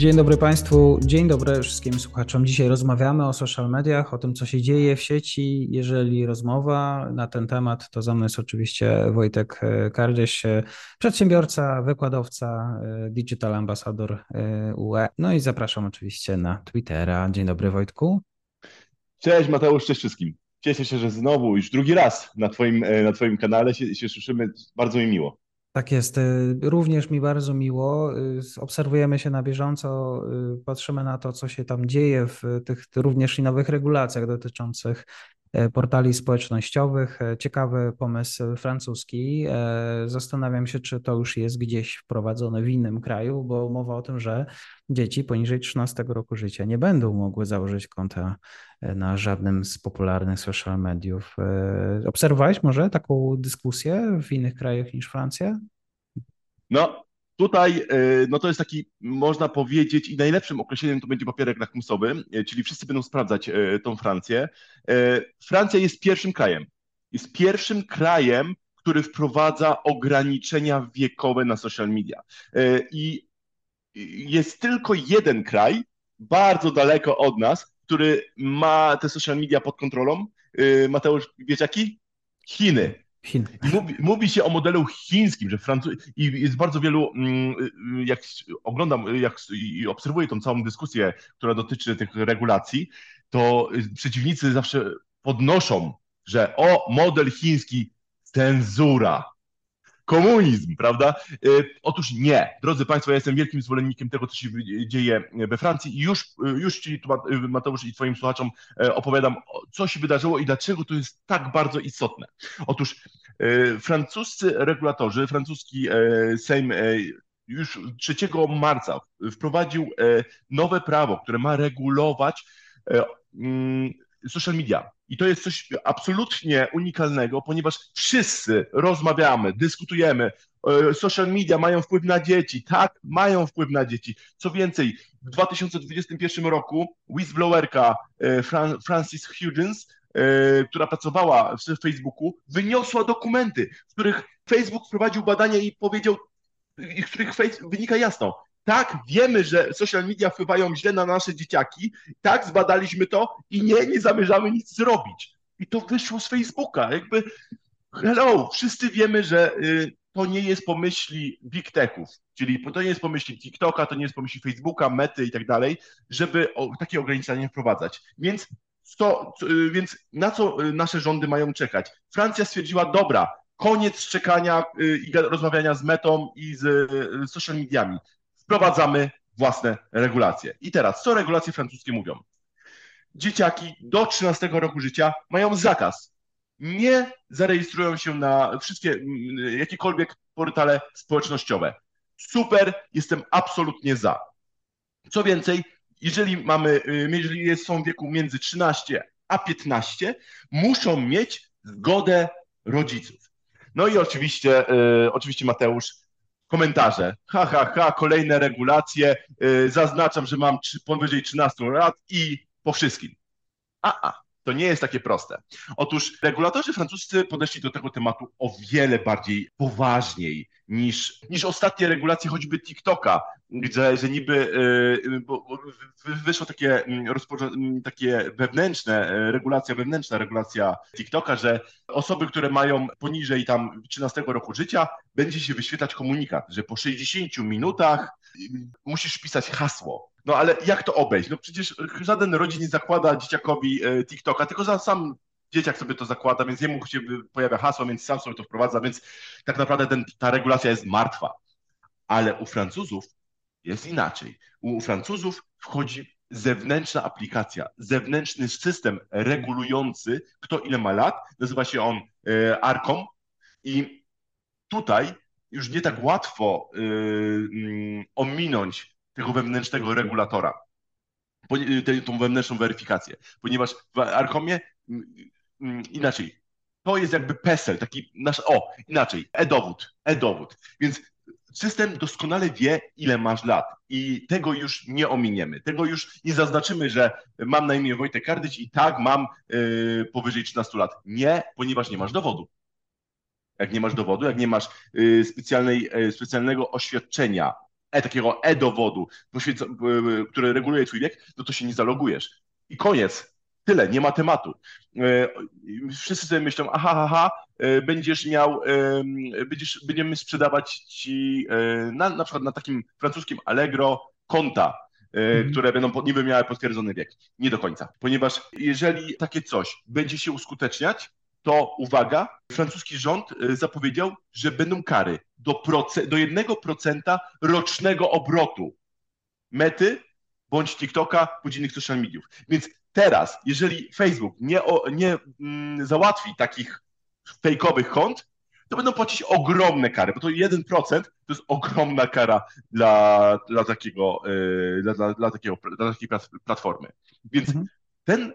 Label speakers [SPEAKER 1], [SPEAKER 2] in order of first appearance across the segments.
[SPEAKER 1] Dzień dobry Państwu, dzień dobry wszystkim słuchaczom. Dzisiaj rozmawiamy o social mediach, o tym, co się dzieje w sieci. Jeżeli rozmowa na ten temat, to za mną jest oczywiście Wojtek Kardzieś, przedsiębiorca, wykładowca, digital ambasador UE. No i zapraszam oczywiście na Twittera. Dzień dobry Wojtku.
[SPEAKER 2] Cześć Mateusz, cześć wszystkim. Cieszę się, że znowu już drugi raz na Twoim, na twoim kanale się, się słyszymy. Bardzo mi miło.
[SPEAKER 1] Tak jest. Y, również mi bardzo miło. Y, obserwujemy się na bieżąco, y, patrzymy na to, co się tam dzieje w tych również i nowych regulacjach dotyczących portali społecznościowych. E, ciekawy pomysł francuski. E, zastanawiam się, czy to już jest gdzieś wprowadzone w innym kraju, bo mowa o tym, że dzieci poniżej 13 roku życia nie będą mogły założyć konta na żadnym z popularnych social mediów. Obserwowałeś może taką dyskusję w innych krajach niż Francja?
[SPEAKER 2] No, Tutaj e, no to jest taki, można powiedzieć, i najlepszym określeniem to będzie papierek lakmusowy, e, czyli wszyscy będą sprawdzać e, tą Francję. Francja jest pierwszym krajem. Jest pierwszym krajem, który wprowadza ograniczenia wiekowe na social media. I jest tylko jeden kraj, bardzo daleko od nas, który ma te social media pod kontrolą. Mateusz, wiesz jaki? Chiny. Chin. Mówi, mówi, się o modelu chińskim, że Francuzi i jest bardzo wielu, mm, jak oglądam, jak i obserwuję tą całą dyskusję, która dotyczy tych regulacji, to przeciwnicy zawsze podnoszą, że o, model chiński, cenzura komunizm, prawda? Y, otóż nie. Drodzy Państwo, ja jestem wielkim zwolennikiem tego, co się dzieje we Francji i już, już Ci, Mateusz, i Twoim słuchaczom opowiadam, co się wydarzyło i dlaczego to jest tak bardzo istotne. Otóż francuscy regulatorzy, francuski e, Sejm już 3 marca wprowadził nowe prawo, które ma regulować mm, social media. I to jest coś absolutnie unikalnego, ponieważ wszyscy rozmawiamy, dyskutujemy. E, social media mają wpływ na dzieci. Tak, mają wpływ na dzieci. Co więcej, w 2021 roku whistleblowerka e, Francis Hughes, e, która pracowała w Facebooku, wyniosła dokumenty, w których Facebook wprowadził badania i powiedział, z których wynika jasno, tak, wiemy, że social media wpływają źle na nasze dzieciaki. Tak, zbadaliśmy to i nie, nie zamierzamy nic zrobić. I to wyszło z Facebooka. Jakby, hello, wszyscy wiemy, że y, to nie jest pomyśli big techów, czyli to nie jest pomyśli TikToka, to nie jest pomyśli Facebooka, Mety i tak dalej, żeby takie ograniczenia wprowadzać. Więc, to, y, więc na co y, nasze rządy mają czekać? Francja stwierdziła, dobra, koniec czekania i rozmawiania z Metą i z social mediami wprowadzamy własne regulacje. I teraz, co regulacje francuskie mówią? Dzieciaki do 13 roku życia mają zakaz. Nie zarejestrują się na wszystkie, mm, jakiekolwiek portale społecznościowe. Super, jestem absolutnie za. Co więcej, jeżeli mamy, y, jeżeli są w wieku między 13 a 15, muszą mieć zgodę rodziców. No i oczywiście, y, oczywiście Mateusz komentarze. Ha, ha, ha, kolejne regulacje. Yy, zaznaczam, że mam powyżej 13 lat i po wszystkim. A, a, to nie jest takie proste. Otóż regulatorzy francuscy podeszli do tego tematu o wiele bardziej poważniej niż, niż ostatnie regulacje choćby TikToka, gdzie że niby bo wyszło takie, mm, mm, takie wewnętrzne, yy, regulacja wewnętrzna, regulacja TikToka, że osoby, które mają poniżej tam 13 roku życia, będzie się wyświetlać komunikat, że po 60 minutach musisz pisać hasło. No ale jak to obejść? No przecież żaden rodzic nie zakłada dzieciakowi e, TikToka, tylko za sam dzieciak sobie to zakłada, więc jemu się pojawia hasło, więc sam sobie to wprowadza, więc tak naprawdę ten, ta regulacja jest martwa. Ale u Francuzów jest inaczej. U Francuzów wchodzi zewnętrzna aplikacja, zewnętrzny system regulujący, kto ile ma lat. Nazywa się on e, ARCOM i tutaj już nie tak łatwo y, ominąć tego wewnętrznego regulatora, tą wewnętrzną weryfikację, ponieważ w Arkomie inaczej, to jest jakby PESEL, taki nasz, o, inaczej, e-dowód, e-dowód. Więc system doskonale wie, ile masz lat i tego już nie ominiemy. Tego już nie zaznaczymy, że mam na imię Wojtek Kardyć i tak mam yy, powyżej 13 lat. Nie, ponieważ nie masz dowodu. Jak nie masz dowodu, jak nie masz yy, specjalnej, yy, specjalnego oświadczenia, e, takiego e-dowodu, yy, które reguluje twój wiek, no to się nie zalogujesz. I koniec. Tyle, nie ma tematu. E, wszyscy sobie myślą, aha, aha, e, będziesz miał, e, będziesz, będziemy sprzedawać ci na, na przykład na takim francuskim Allegro konta, mhm. które będą niby miały potwierdzony wiek. Nie do końca, ponieważ jeżeli takie coś będzie się uskuteczniać, to uwaga, francuski rząd zapowiedział, że będą kary do, proce- do 1% rocznego obrotu mety bądź TikToka, bądź innych social mediów. Więc Teraz, jeżeli Facebook nie, nie mm, załatwi takich fejkowych kont, to będą płacić ogromne kary, bo to 1% to jest ogromna kara dla, dla, takiego, yy, dla, dla, takiego, dla takiej platformy. Więc mhm. ten,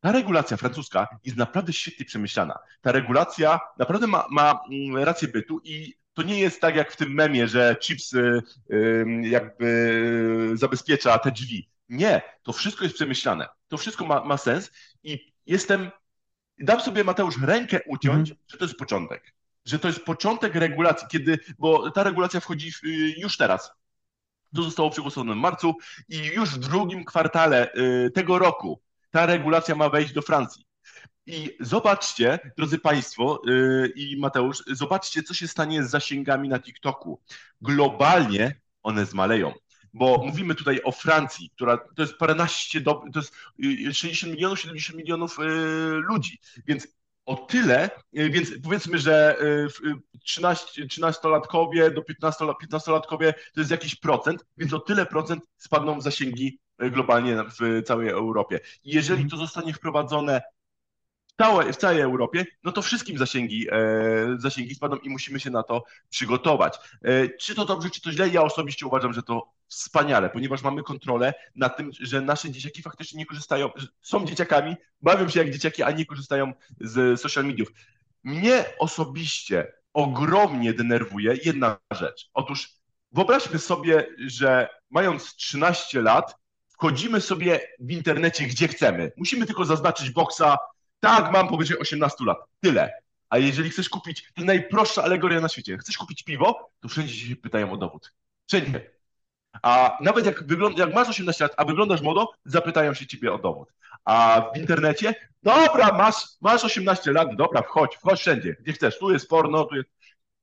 [SPEAKER 2] ta regulacja francuska jest naprawdę świetnie przemyślana. Ta regulacja naprawdę ma, ma mm, rację bytu i to nie jest tak jak w tym memie, że chips yy, jakby zabezpiecza te drzwi. Nie, to wszystko jest przemyślane. To wszystko ma, ma sens i jestem. Dam sobie, Mateusz, rękę uciąć, mm. że to jest początek. Że to jest początek regulacji, kiedy, bo ta regulacja wchodzi w, już teraz. To zostało przegłosowane w marcu i już w drugim kwartale y, tego roku ta regulacja ma wejść do Francji. I zobaczcie, drodzy Państwo yy, i Mateusz, zobaczcie, co się stanie z zasięgami na TikToku. Globalnie one zmaleją bo mówimy tutaj o Francji, która to jest paręnaście, do, to jest 60 y, milionów, 70 milionów y, ludzi, więc o tyle, y, więc powiedzmy, że 13, 13-latkowie do 15-latkowie to jest jakiś procent, więc o tyle procent spadną zasięgi globalnie w całej Europie. I jeżeli mhm. to zostanie wprowadzone całe, w całej Europie, no to wszystkim zasięgi, e, zasięgi spadną i musimy się na to przygotować. E, czy to dobrze, czy to źle? Ja osobiście uważam, że to wspaniale, ponieważ mamy kontrolę nad tym, że nasze dzieciaki faktycznie nie korzystają, są dzieciakami, bawią się jak dzieciaki, a nie korzystają z social mediów. Mnie osobiście ogromnie denerwuje jedna rzecz. Otóż wyobraźmy sobie, że mając 13 lat, wchodzimy sobie w internecie gdzie chcemy. Musimy tylko zaznaczyć boksa tak, mam powyżej 18 lat. Tyle. A jeżeli chcesz kupić, to najprostsza alegoria na świecie. Chcesz kupić piwo, to wszędzie się pytają o dowód. Wszędzie. A nawet jak, wygląda, jak masz 18 lat, a wyglądasz modo, zapytają się ciebie o dowód. A w internecie, dobra, masz, masz 18 lat, dobra, wchodź, wchodź wszędzie, gdzie chcesz. Tu jest porno, tu jest...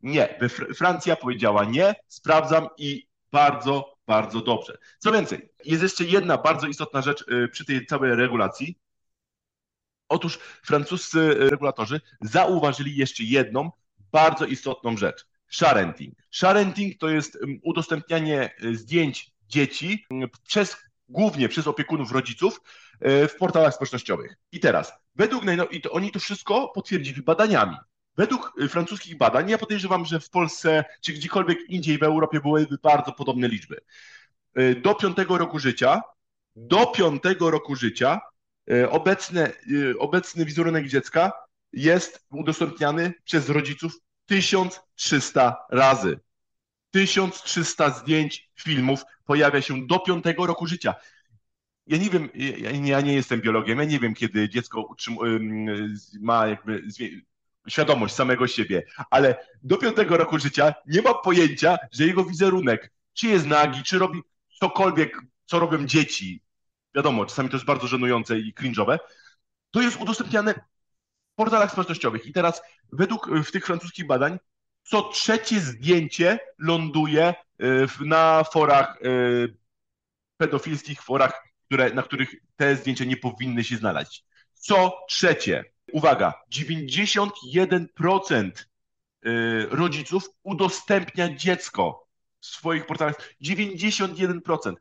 [SPEAKER 2] Nie, Francja powiedziała nie, sprawdzam i bardzo, bardzo dobrze. Co więcej, jest jeszcze jedna bardzo istotna rzecz y, przy tej całej regulacji, Otóż francuscy regulatorzy zauważyli jeszcze jedną bardzo istotną rzecz. Sharenting. Sharenting to jest udostępnianie e, zdjęć dzieci przez głównie przez opiekunów rodziców e, w portalach społecznościowych. I teraz, według no, i to oni to wszystko potwierdzili badaniami. Według francuskich badań, ja podejrzewam, że w Polsce czy gdziekolwiek indziej w Europie były bardzo podobne liczby. Do piątego roku życia, do piątego roku życia E, obecny, e, obecny wizerunek dziecka jest udostępniany przez rodziców 1300 razy. 1300 zdjęć, filmów pojawia się do piątego roku życia. Ja nie wiem, ja nie jestem biologiem, ja nie wiem, kiedy dziecko ma jakby świadomość samego siebie, ale do piątego roku życia nie ma pojęcia, że jego wizerunek, czy jest nagi, czy robi cokolwiek, co robią dzieci, wiadomo, czasami to jest bardzo żenujące i cringe'owe, to jest udostępniane w portalach społecznościowych. I teraz według w tych francuskich badań co trzecie zdjęcie ląduje e, na forach e, pedofilskich, forach, które, na których te zdjęcia nie powinny się znaleźć. Co trzecie, uwaga, 91% e, rodziców udostępnia dziecko w swoich portalach. 91%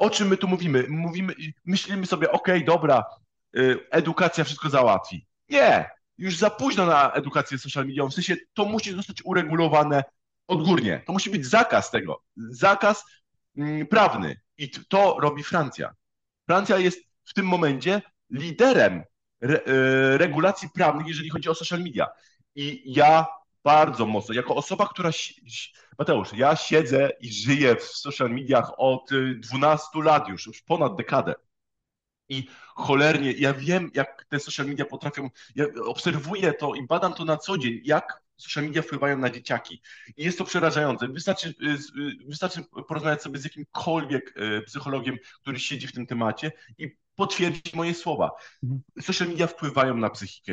[SPEAKER 2] o czym my tu mówimy? Mówimy, myślimy sobie, okej, okay, dobra, y, edukacja wszystko załatwi. Nie, już za późno na edukację social media, w sensie to musi zostać uregulowane odgórnie. To musi być zakaz tego, zakaz mm, prawny i to robi Francja. Francja jest w tym momencie liderem re, y, regulacji prawnych, jeżeli chodzi o social media. I ja bardzo mocno. Jako osoba, która. Mateusz, ja siedzę i żyję w social mediach od 12 lat już, już ponad dekadę. I cholernie, ja wiem, jak te social media potrafią, ja obserwuję to i badam to na co dzień, jak social media wpływają na dzieciaki. I jest to przerażające. Wystarczy, y, y, wystarczy porozmawiać sobie z jakimkolwiek y, psychologiem, który siedzi w tym temacie i potwierdzić moje słowa. Mhm. Social media wpływają na psychikę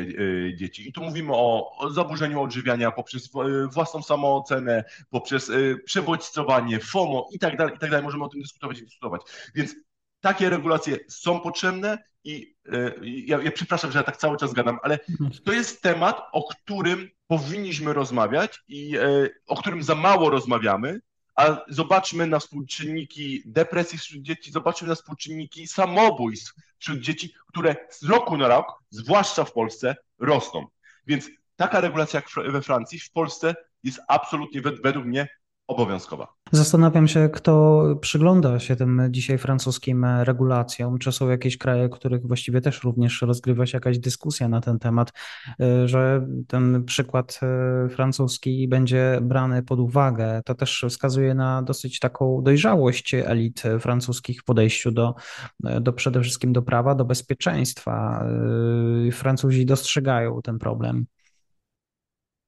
[SPEAKER 2] dzieci. I tu mówimy o, o zaburzeniu odżywiania poprzez własną samoocenę, poprzez przebodźcowanie, FOMO i tak dalej, i tak dalej. Możemy o tym dyskutować i dyskutować. Więc takie regulacje są potrzebne i ja, ja, przepraszam, że ja tak cały czas gadam, ale mhm. to jest temat, o którym powinniśmy rozmawiać i e, o którym za mało rozmawiamy, a zobaczmy na współczynniki depresji wśród dzieci, zobaczmy na współczynniki samobójstw wśród dzieci, które z roku na rok, zwłaszcza w Polsce, rosną. Więc taka regulacja jak we Francji, w Polsce jest absolutnie według mnie obowiązkowa.
[SPEAKER 1] Zastanawiam się, kto przygląda się tym dzisiaj francuskim regulacjom. Czy są jakieś kraje, których właściwie też również rozgrywa się jakaś dyskusja na ten temat, y, że ten przykład y, francuski będzie brany pod uwagę. To też wskazuje na dosyć taką dojrzałość elit francuskich w podejściu do, do przede wszystkim do prawa, do bezpieczeństwa. Y, Francuzi dostrzegają ten problem.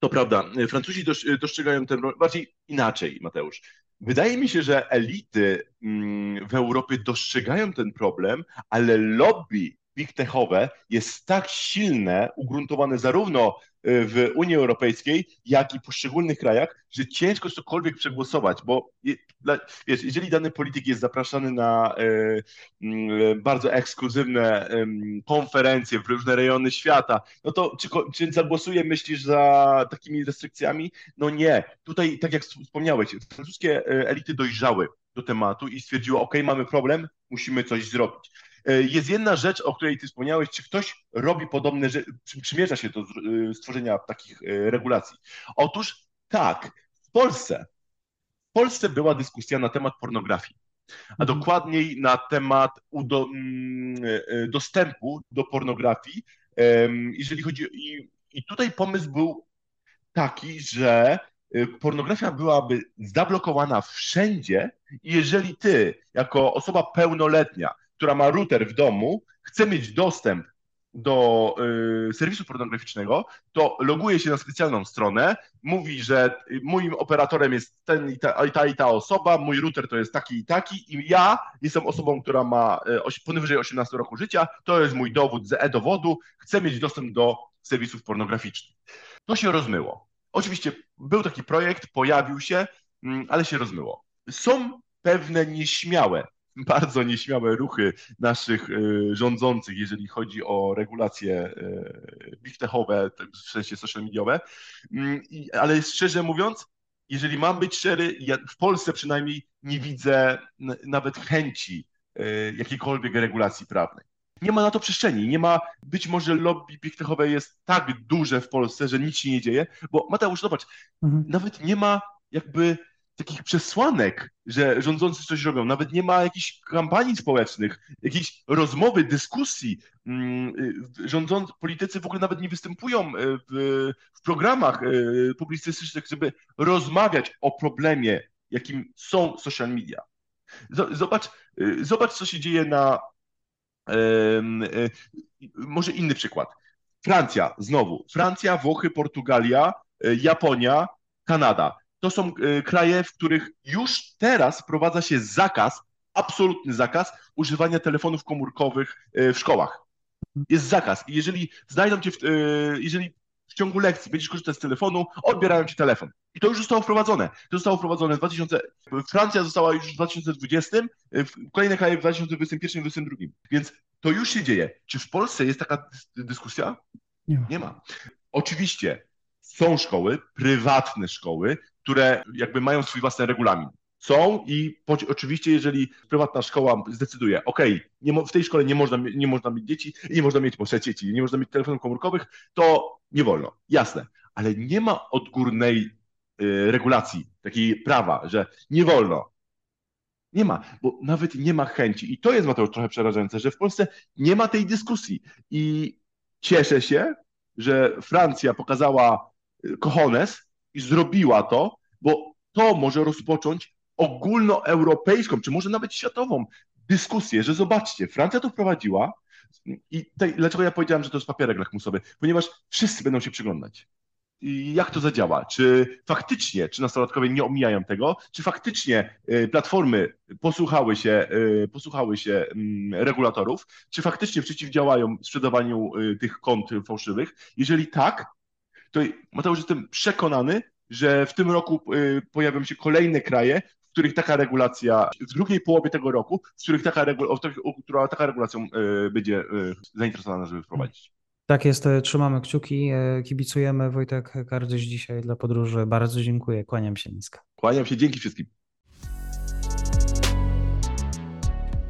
[SPEAKER 2] To prawda. Francuzi dostrzegają ten bardziej inaczej, Mateusz. Wydaje mi się, że elity mm, w Europie dostrzegają ten problem, ale lobby big techowe jest tak silne, ugruntowane zarówno y, w Unii Europejskiej, jak i poszczególnych krajach, że ciężko cokolwiek przegłosować, bo wiesz, jeżeli dany polityk jest zapraszany na y, y, bardzo ekskluzywne konferencje w różne rejony świata, no to czy, czy zagłosuje, myślisz, za takimi restrykcjami? No nie. Tutaj, tak jak wspomniałeś, francuskie elity dojrzały do tematu i stwierdziły, OK, mamy problem, musimy coś zrobić. E, jest jedna rzecz, o której ty wspomniałeś, czy ktoś robi podobne rzeczy, przymierza się do e, stworzenia takich e, regulacji. Otóż tak, w Polsce, w Polsce była dyskusja na temat pornografii, a mhm. dokładniej na temat udo, mm, dostępu do pornografii, jeżeli chodzi i, i tutaj pomysł był taki, że pornografia byłaby zablokowana wszędzie, jeżeli ty, jako osoba pełnoletnia, która ma router w domu, chce mieć dostęp do y, serwisu pornograficznego, to loguje się na specjalną stronę, mówi, że moim operatorem jest ten i ta, i ta, i ta osoba, mój router to jest taki i taki i ja jestem osobą, która ma y, powyżej 18 roku życia, to jest mój dowód z e-dowodu, chcę mieć dostęp do serwisów pornograficznych. To się rozmyło. Oczywiście był taki projekt, pojawił się, mm, ale się rozmyło. Są pewne nieśmiałe bardzo nieśmiałe ruchy naszych e, rządzących, jeżeli chodzi o regulacje e, big techowe, w sensie social mediowe. Mm, ale szczerze mówiąc, jeżeli mam być szczery, ja w Polsce przynajmniej nie widzę nawet chęci e, jakiejkolwiek regulacji prawnej. Nie ma na to przestrzeni, nie ma, być może lobby big techowe jest tak duże w Polsce, że nic się nie dzieje, bo Mateusz, zobacz, mhm. nawet nie ma jakby takich przesłanek, że rządzący coś robią. Nawet nie ma jakichś kampanii społecznych, jakiejś rozmowy, dyskusji. Mm, y, rządzący, politycy w ogóle nawet nie występują y, w, w programach y, publicystycznych, żeby rozmawiać o problemie, jakim są social media. Zobacz, zobacz co się dzieje na. Może inny przykład. Francja, znowu. Francja, Włochy, Portugalia, Japonia, Kanada to są e, kraje, w których już teraz wprowadza się zakaz, absolutny zakaz używania telefonów komórkowych e, w szkołach. Jest zakaz. I jeżeli znajdą cię, w, e, jeżeli w ciągu lekcji będziesz korzystać z telefonu, odbierają ci telefon. I to już zostało wprowadzone. To zostało wprowadzone w 2000. Francja została już w 2020, kolejne kraje w 2021 i 2022. Więc to już się dzieje. Czy w Polsce jest taka dyskusja? Nie ma. Nie ma. Oczywiście są szkoły, prywatne szkoły, które jakby mają swój własny regulamin. Są i po, oczywiście, jeżeli prywatna szkoła zdecyduje, ok, nie, w tej szkole nie można, nie można mieć dzieci, nie można mieć może dzieci, nie można mieć telefonów komórkowych, to nie wolno. Jasne. Ale nie ma odgórnej y, regulacji, takiej prawa, że nie wolno. Nie ma, bo nawet nie ma chęci. I to jest Mateusz trochę przerażające, że w Polsce nie ma tej dyskusji. I cieszę się, że Francja pokazała y, cojones i zrobiła to, bo to może rozpocząć ogólnoeuropejską, czy może nawet światową dyskusję, że zobaczcie, Francja to wprowadziła i tej, dlaczego ja powiedziałem, że to jest papierek lakmusowy? Ponieważ wszyscy będą się przyglądać. I jak to zadziała? Czy faktycznie, czy nastolatkowie nie omijają tego, czy faktycznie y, platformy posłuchały się, y, posłuchały się mm, regulatorów, czy faktycznie przeciwdziałają sprzedawaniu y, tych kont fałszywych? Jeżeli tak, to Mateusz jestem przekonany, że w tym roku pojawią się kolejne kraje, w których taka regulacja, w drugiej połowie tego roku, w których taka, regulacja, która taka regulacją będzie zainteresowana, żeby wprowadzić.
[SPEAKER 1] Tak jest, trzymamy kciuki, kibicujemy. Wojtek Kardyś dzisiaj dla podróży. Bardzo dziękuję, kłaniam się nisko.
[SPEAKER 2] Kłaniam się, dzięki wszystkim.